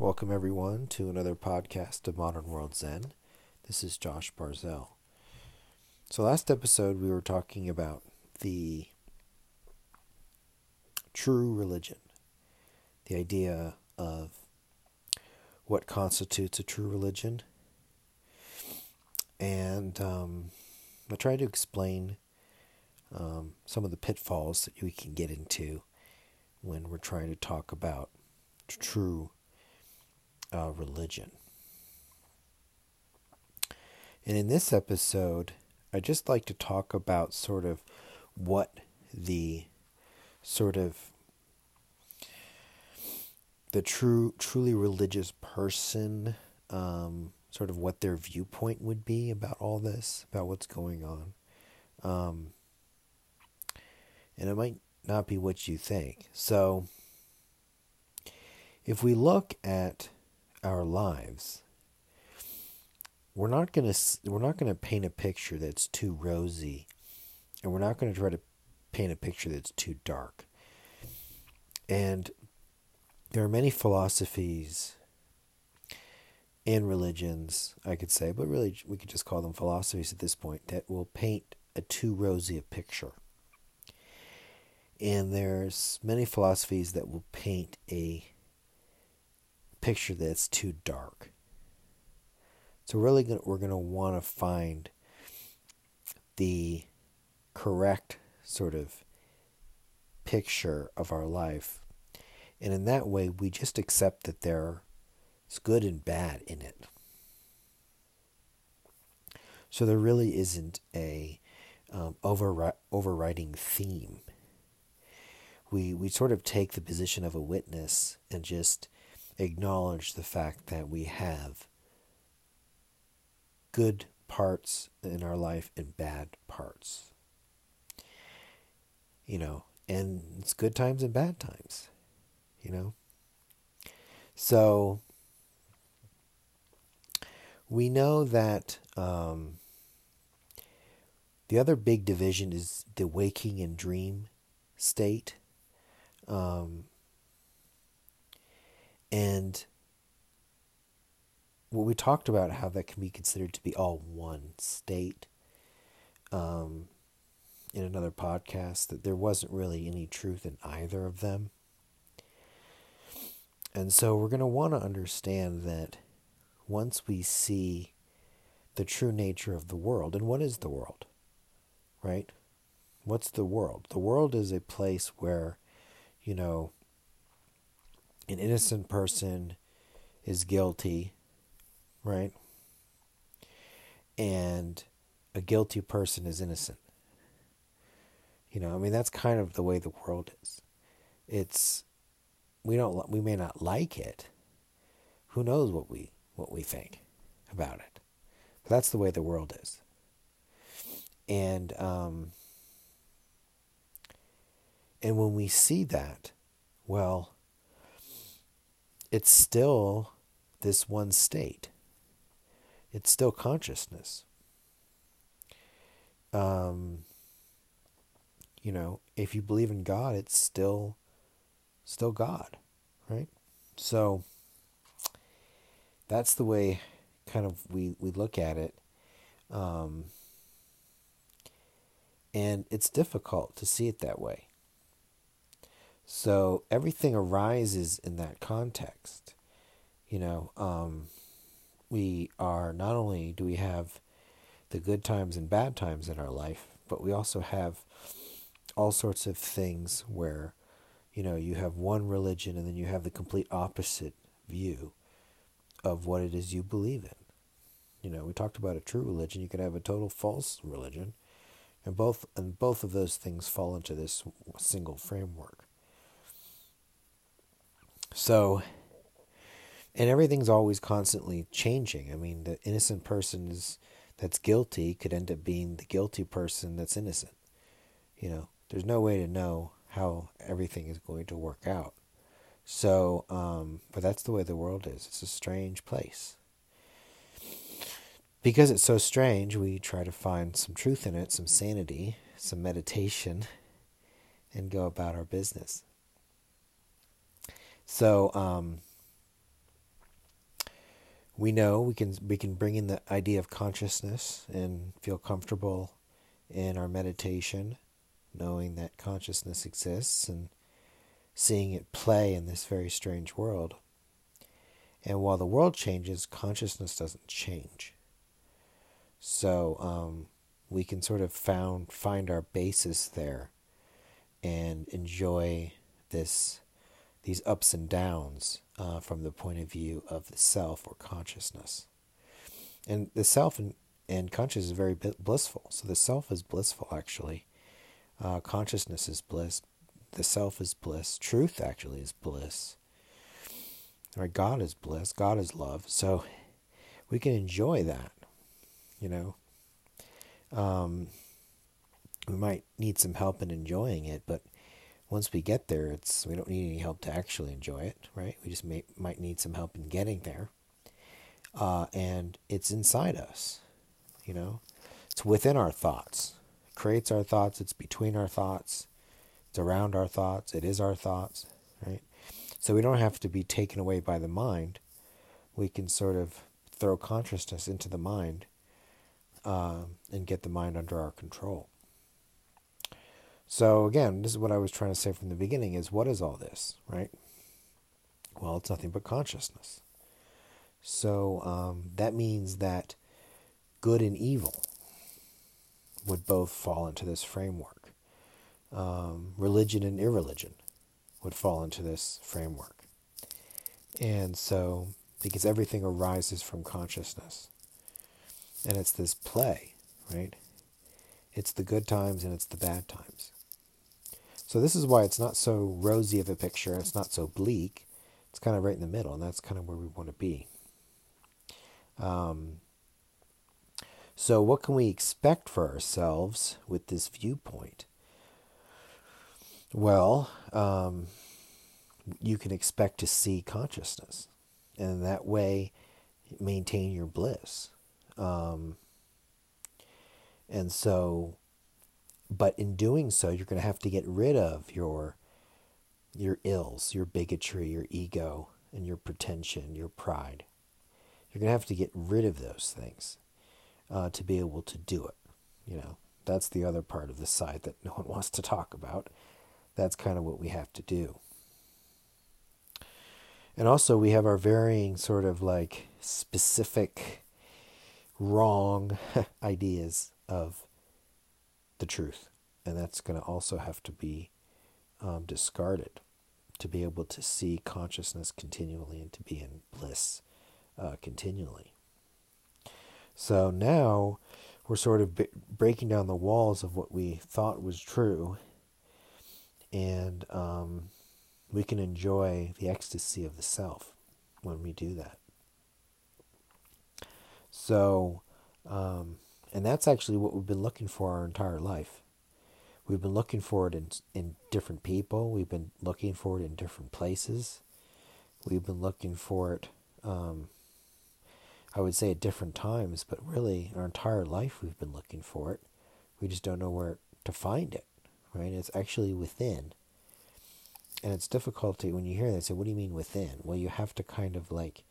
Welcome, everyone, to another podcast of Modern World Zen. This is Josh Barzell. So, last episode, we were talking about the true religion, the idea of what constitutes a true religion. And um, I tried to explain um, some of the pitfalls that we can get into when we're trying to talk about true uh, religion. And in this episode, I'd just like to talk about sort of what the sort of the true truly religious person um, sort of what their viewpoint would be about all this about what's going on um, and it might not be what you think so if we look at our lives, we're not going to we're not going to paint a picture that's too rosy and we're not going to try to paint a picture that's too dark. And there are many philosophies and religions, I could say, but really we could just call them philosophies at this point that will paint a too rosy a picture. And there's many philosophies that will paint a picture that's too dark. So really we're going to want to find the correct sort of picture of our life. And in that way, we just accept that there's good and bad in it. So there really isn't a um, overri- overriding theme. We, we sort of take the position of a witness and just acknowledge the fact that we have good parts in our life and bad parts. You know, and it's good times and bad times, you know. So we know that um, the other big division is the waking and dream state. Um, and what we talked about how that can be considered to be all one state um, in another podcast, that there wasn't really any truth in either of them. And so we're going to want to understand that once we see the true nature of the world, and what is the world? Right? What's the world? The world is a place where, you know, an innocent person is guilty, right? And a guilty person is innocent. You know, I mean that's kind of the way the world is. It's we don't we may not like it. Who knows what we what we think about it. But that's the way the world is. And um and when we see that, well, it's still this one state. It's still consciousness. Um, you know, if you believe in God, it's still still God, right? So that's the way kind of we, we look at it. Um, and it's difficult to see it that way. So everything arises in that context. You know, um, we are not only do we have the good times and bad times in our life, but we also have all sorts of things where, you know, you have one religion and then you have the complete opposite view of what it is you believe in. You know, we talked about a true religion. You could have a total false religion, and both and both of those things fall into this single framework. So, and everything's always constantly changing. I mean, the innocent person is that's guilty could end up being the guilty person that's innocent. You know, there's no way to know how everything is going to work out. So, um, but that's the way the world is. It's a strange place. Because it's so strange, we try to find some truth in it, some sanity, some meditation, and go about our business. So, um, we know we can we can bring in the idea of consciousness and feel comfortable in our meditation, knowing that consciousness exists and seeing it play in this very strange world. And while the world changes, consciousness doesn't change. So um, we can sort of found find our basis there and enjoy this these ups and downs uh, from the point of view of the self or consciousness. And the self and, and consciousness is very blissful. So the self is blissful, actually. Uh, consciousness is bliss. The self is bliss. Truth, actually, is bliss. Right? God is bliss. God is love. So we can enjoy that, you know. Um, we might need some help in enjoying it, but once we get there, it's we don't need any help to actually enjoy it, right? We just may, might need some help in getting there. Uh, and it's inside us, you know. It's within our thoughts. It creates our thoughts. It's between our thoughts. It's around our thoughts. It is our thoughts, right? So we don't have to be taken away by the mind. We can sort of throw consciousness into the mind uh, and get the mind under our control. So again, this is what I was trying to say from the beginning is what is all this, right? Well, it's nothing but consciousness. So um, that means that good and evil would both fall into this framework. Um, religion and irreligion would fall into this framework. And so, because everything arises from consciousness, and it's this play, right? It's the good times and it's the bad times. So this is why it's not so rosy of a picture. It's not so bleak. It's kind of right in the middle, and that's kind of where we want to be. Um, so, what can we expect for ourselves with this viewpoint? Well, um, you can expect to see consciousness, and that way maintain your bliss. Um, and so but in doing so, you're going to have to get rid of your your ills, your bigotry, your ego, and your pretension, your pride. You're going to have to get rid of those things uh, to be able to do it. You know, that's the other part of the side that no one wants to talk about. That's kind of what we have to do. And also, we have our varying sort of like specific wrong ideas of the truth. And that's going to also have to be um, discarded to be able to see consciousness continually and to be in bliss uh, continually. So now we're sort of b- breaking down the walls of what we thought was true, and um, we can enjoy the ecstasy of the self when we do that. So, um, and that's actually what we've been looking for our entire life. We've been looking for it in, in different people. We've been looking for it in different places. We've been looking for it, um, I would say, at different times, but really, our entire life we've been looking for it. We just don't know where to find it, right? It's actually within. And it's difficulty when you hear that, say, what do you mean within? Well, you have to kind of like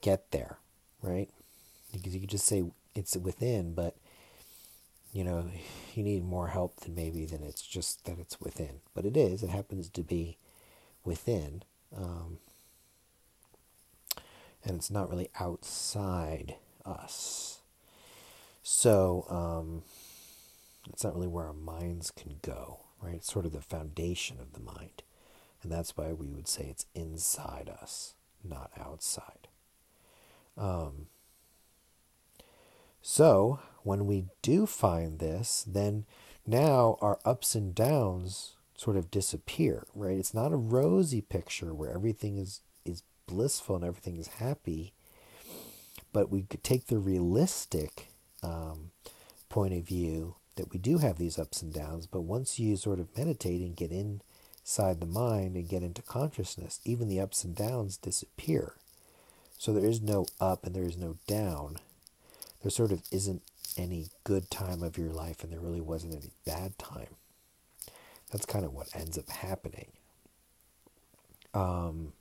get there, right? Because you could just say it's within, but you know, you need more help than maybe than it's just that it's within. But it is. It happens to be within, um, and it's not really outside us. So um, it's not really where our minds can go, right? It's sort of the foundation of the mind, and that's why we would say it's inside us, not outside. Um, so, when we do find this, then now our ups and downs sort of disappear, right? It's not a rosy picture where everything is, is blissful and everything is happy, but we could take the realistic um, point of view that we do have these ups and downs, but once you sort of meditate and get inside the mind and get into consciousness, even the ups and downs disappear. So there is no up and there is no down there sort of isn't any good time of your life and there really wasn't any bad time. That's kind of what ends up happening. Um,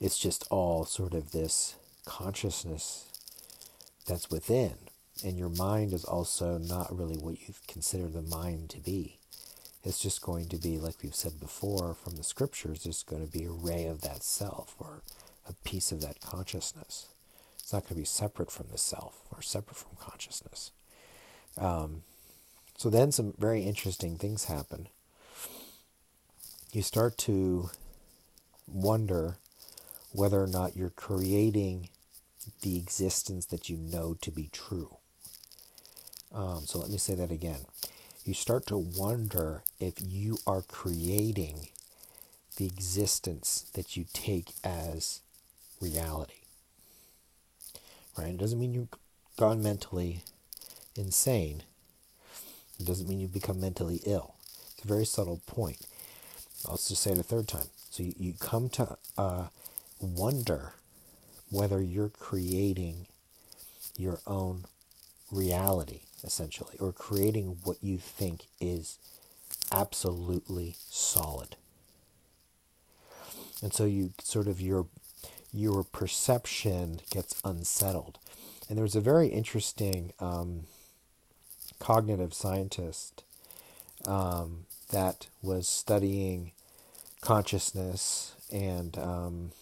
it's just all sort of this consciousness that's within. And your mind is also not really what you consider the mind to be. It's just going to be, like we've said before from the scriptures, just going to be a ray of that self or a piece of that consciousness. It's not going to be separate from the self or separate from consciousness. Um, so then some very interesting things happen. You start to wonder whether or not you're creating the existence that you know to be true. Um, so let me say that again. You start to wonder if you are creating the existence that you take as reality. Right? It doesn't mean you've gone mentally insane. It doesn't mean you've become mentally ill. It's a very subtle point. I'll just say it a third time. So you, you come to uh, wonder whether you're creating your own reality, essentially, or creating what you think is absolutely solid. And so you sort of your your perception gets unsettled. And there was a very interesting um, cognitive scientist um, that was studying consciousness and um,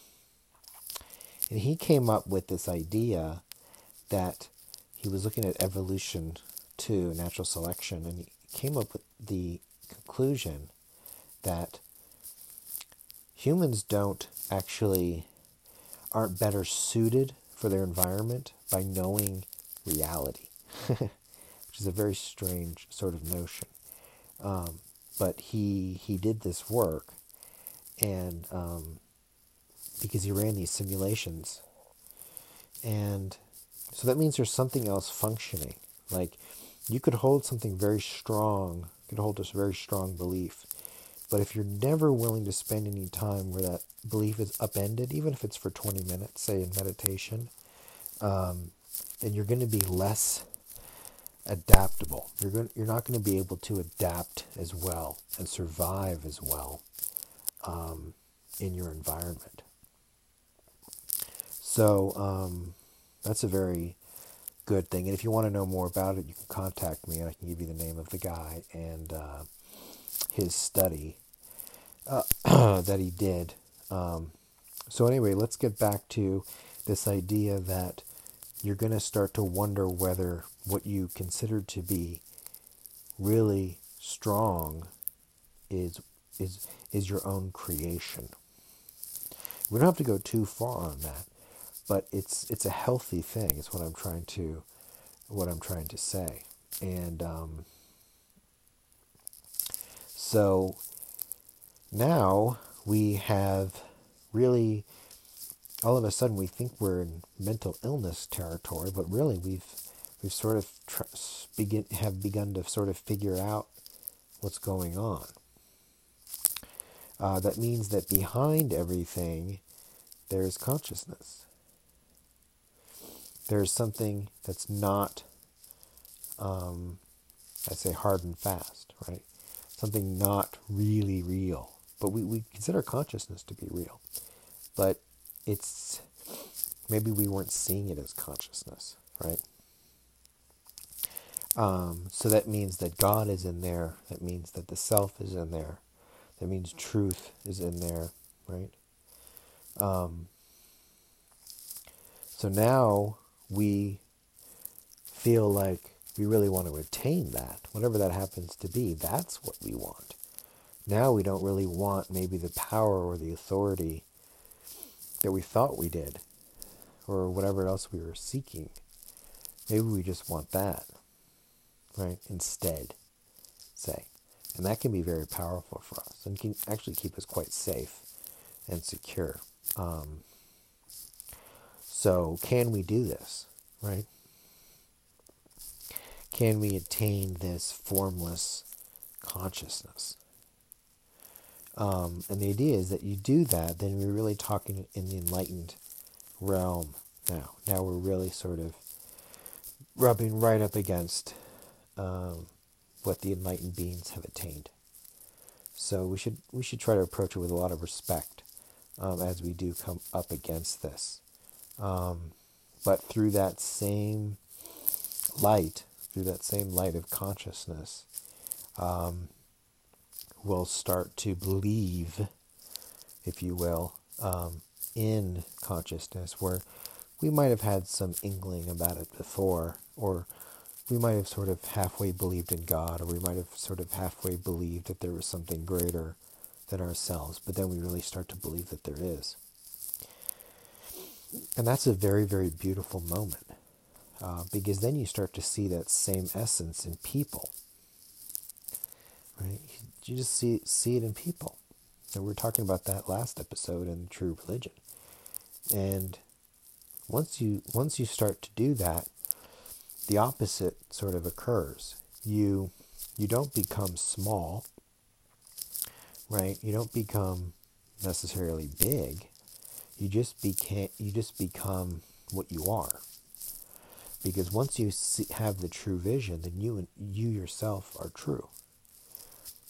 and he came up with this idea that he was looking at evolution to natural selection, and he came up with the conclusion that humans don't actually aren't better suited for their environment by knowing reality, which is a very strange sort of notion. Um, but he he did this work, and um, because he ran these simulations. And so that means there's something else functioning. Like you could hold something very strong, you could hold this very strong belief. But if you're never willing to spend any time where that belief is upended, even if it's for 20 minutes, say in meditation, um, then you're going to be less adaptable. You're going, you're not going to be able to adapt as well and survive as well um, in your environment. So um, that's a very good thing. And if you want to know more about it, you can contact me and I can give you the name of the guy and uh, his study uh, that he did. Um, so, anyway, let's get back to this idea that you're going to start to wonder whether what you consider to be really strong is is is your own creation. We don't have to go too far on that but it's it's a healthy thing. It's what I'm trying to what I'm trying to say, and um, so now we have really all of a sudden we think we're in mental illness territory, but really we've we've sort of tr- begin have begun to sort of figure out what's going on. Uh, that means that behind everything, there's consciousness there's something that's not, um, I say, hard and fast, right? Something not really real. But we, we consider consciousness to be real. But it's maybe we weren't seeing it as consciousness, right? Um, so that means that God is in there. That means that the self is in there. That means truth is in there, right? Um, so now we feel like we really want to attain that, whatever that happens to be, that's what we want. Now we don't really want maybe the power or the authority that we thought we did, or whatever else we were seeking. Maybe we just want that, right? Instead, say. And that can be very powerful for us and can actually keep us quite safe and secure. Um, so, can we do this, right? Can we attain this formless consciousness? Um, and the idea is that you do that, then we're really talking in the enlightened realm now. Now we're really sort of rubbing right up against um, what the enlightened beings have attained. So we should we should try to approach it with a lot of respect um, as we do come up against this. Um, but through that same light, through that same light of consciousness, um, we'll start to believe, if you will, um, in consciousness, where we might have had some inkling about it before, or we might have sort of halfway believed in God, or we might have sort of halfway believed that there was something greater than ourselves, but then we really start to believe that there is. And that's a very, very beautiful moment uh, because then you start to see that same essence in people. Right? You just see see it in people. And we are talking about that last episode in True Religion. And once you once you start to do that, the opposite sort of occurs. You you don't become small, right? You don't become necessarily big. You just became you just become what you are. Because once you see, have the true vision, then you and you yourself are true.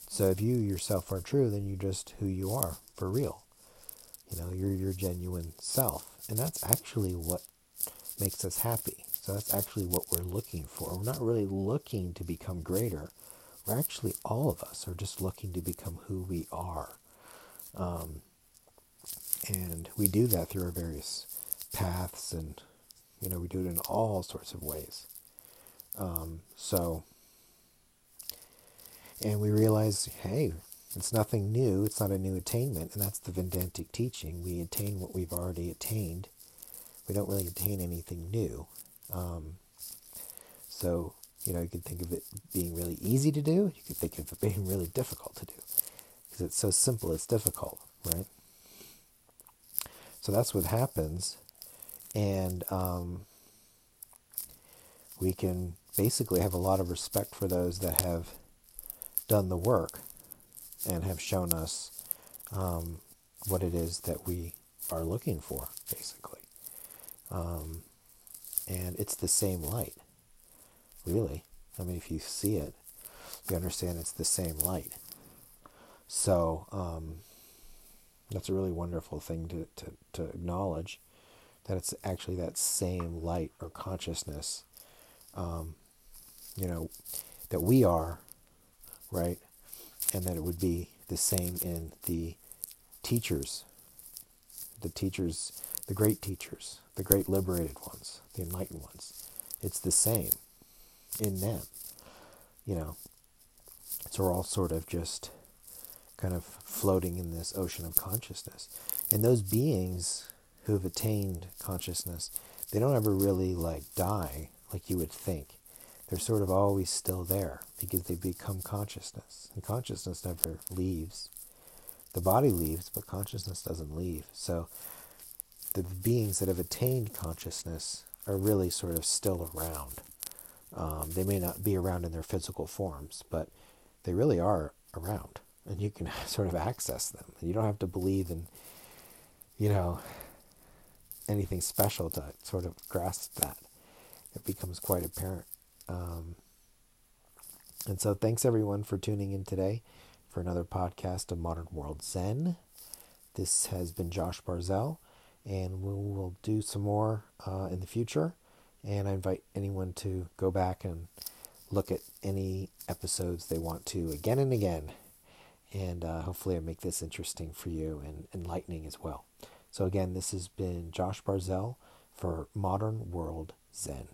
So if you yourself are true, then you're just who you are for real. You know, you're your genuine self. And that's actually what makes us happy. So that's actually what we're looking for. We're not really looking to become greater. We're actually, all of us are just looking to become who we are. Um, and we do that through our various paths, and, you know, we do it in all sorts of ways. Um, so, and we realize, hey, it's nothing new. It's not a new attainment, and that's the Vedantic teaching. We attain what we've already attained. We don't really attain anything new. Um, so, you know, you could think of it being really easy to do. You could think of it being really difficult to do. Because it's so simple, it's difficult, right? So that's what happens. And um, we can basically have a lot of respect for those that have done the work and have shown us um, what it is that we are looking for, basically. Um, and it's the same light, really. I mean, if you see it, you understand it's the same light. So um, that's a really wonderful thing to, to, to acknowledge that it's actually that same light or consciousness, um, you know, that we are, right? and that it would be the same in the teachers, the teachers, the great teachers, the great liberated ones, the enlightened ones. It's the same in them, you know. So we're all sort of just kind of floating in this ocean of consciousness. And those beings who have attained consciousness, they don't ever really like die like you would think they're sort of always still there because they become consciousness. And consciousness never leaves. The body leaves, but consciousness doesn't leave. So the beings that have attained consciousness are really sort of still around. Um, they may not be around in their physical forms, but they really are around. And you can sort of access them. And you don't have to believe in, you know, anything special to sort of grasp that. It becomes quite apparent. Um, and so, thanks everyone for tuning in today for another podcast of Modern World Zen. This has been Josh Barzell, and we will do some more uh, in the future. And I invite anyone to go back and look at any episodes they want to again and again. And uh, hopefully, I make this interesting for you and enlightening as well. So, again, this has been Josh Barzell for Modern World Zen.